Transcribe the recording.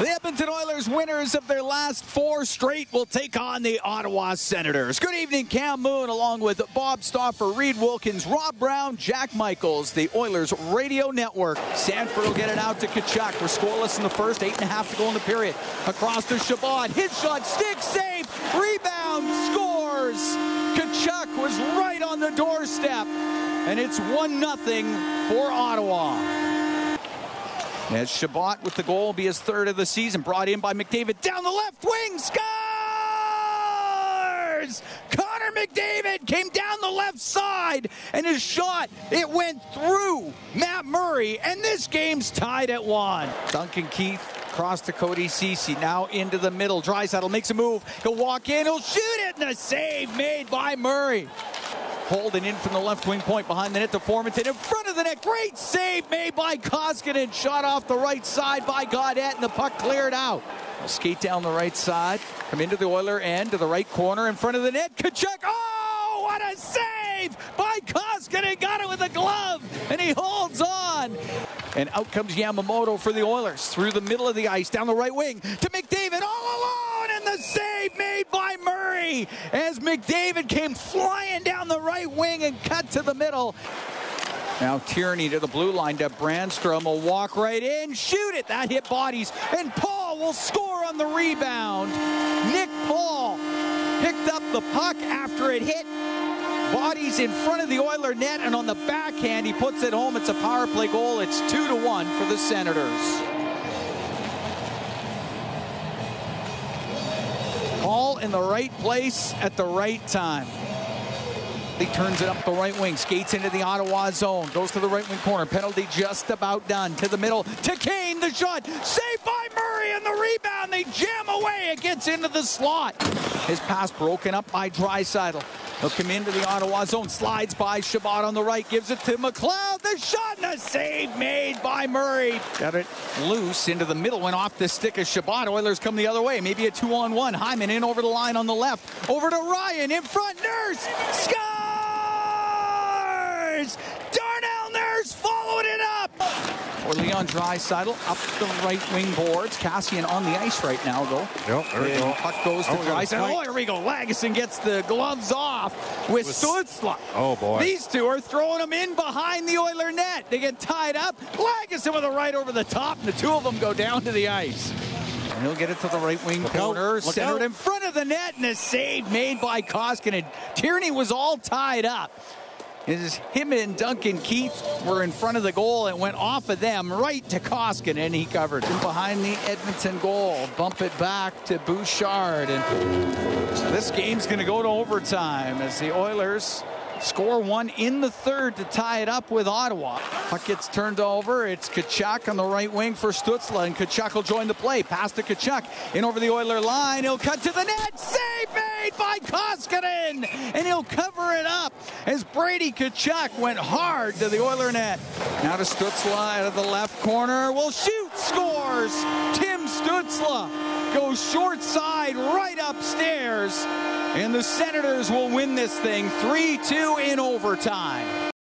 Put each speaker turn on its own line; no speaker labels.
The Edmonton Oilers, winners of their last four straight, will take on the Ottawa Senators. Good evening, Cam Moon, along with Bob Stauffer, Reid Wilkins, Rob Brown, Jack Michaels, the Oilers Radio Network. Sanford will get it out to Tkachuk. We're scoreless in the first, eight and a half to go in the period. Across to Chabot, his shot, stick save, rebound, scores. Tkachuk was right on the doorstep, and it's one nothing for Ottawa. As Chabot with the goal will be his third of the season, brought in by McDavid down the left wing, scores! Connor McDavid came down the left side, and his shot it went through Matt Murray, and this game's tied at one. Duncan Keith Cross to Cody Ceci, now into the middle. Draisaitl makes a move. He'll walk in, he'll shoot it, and a save made by Murray. Holden in from the left wing point behind the net to Formenton in front of the net. Great save made by Koskinen. Shot off the right side by Gaudette and the puck cleared out. will skate down the right side, come into the Oiler end to the right corner in front of the net. Tkachuk. Oh, what a save by Koskinen. Got it with a glove and he holds on. And out comes Yamamoto for the Oilers through the middle of the ice down the right wing to McDavid all alone and the save made by Murray as McDavid came flying down the right wing and cut to the middle. Now Tierney to the blue line to Brannstrom will walk right in, shoot it. That hit bodies, and Paul will score on the rebound. Nick Paul picked up the puck after it hit Bodies in front of the Oiler net, and on the backhand, he puts it home. It's a power play goal. It's two to one for the Senators. In the right place at the right time. He turns it up the right wing, skates into the Ottawa zone, goes to the right wing corner. Penalty just about done. To the middle, to Kane, the shot, saved by Murray, and the rebound. They jam It gets into the slot. His pass broken up by Draisaitl. He'll come into the Ottawa zone, slides by Chabot on the right, gives it to McLeod. The shot and a save made by Murray. Got it loose into the middle, went off the stick of Chabot. Oilers come the other way, maybe a two on one. Hyman in over the line on the left, over to Ryan in front. Nurse scores! Darnell Nurse followed it up for Leon Draisaitl up the right wing boards. Kassian on the ice right now, though.
Yep, there we go.
Puck goes to
Oh.
Oh, here we go. Lagesson gets the gloves off with
With-
Stutzle.
Oh, boy.
These two are throwing them in behind the Oiler net. They get tied up. Lagesson with a right over the top, and the two of them go down to the ice. And he'll get it to the right wing
Look out,
corner,
look
centered
out.
in front of the net, and a save made by Koskinen. Tierney was all tied up. It is him and Duncan Keith were in front of the goal and went off of them right to Koskinen, and he covered it. Behind the Edmonton goal, bump it back to Bouchard, and this game's going to go to overtime as the Oilers score one in the third to tie it up with Ottawa. Puck gets turned over. It's Tkachuk on the right wing for Stutzle, and Tkachuk will join the play. Pass to Tkachuk in over the Oiler line. He'll cut to the net. Save made by Koskinen, and he'll cover it up as Brady Tkachuk went hard to the Oiler net. Now to Stutzle out of the left corner. Will shoot, scores. Tim Stutzle goes short side right upstairs. And the Senators will win this thing 3 2 in overtime.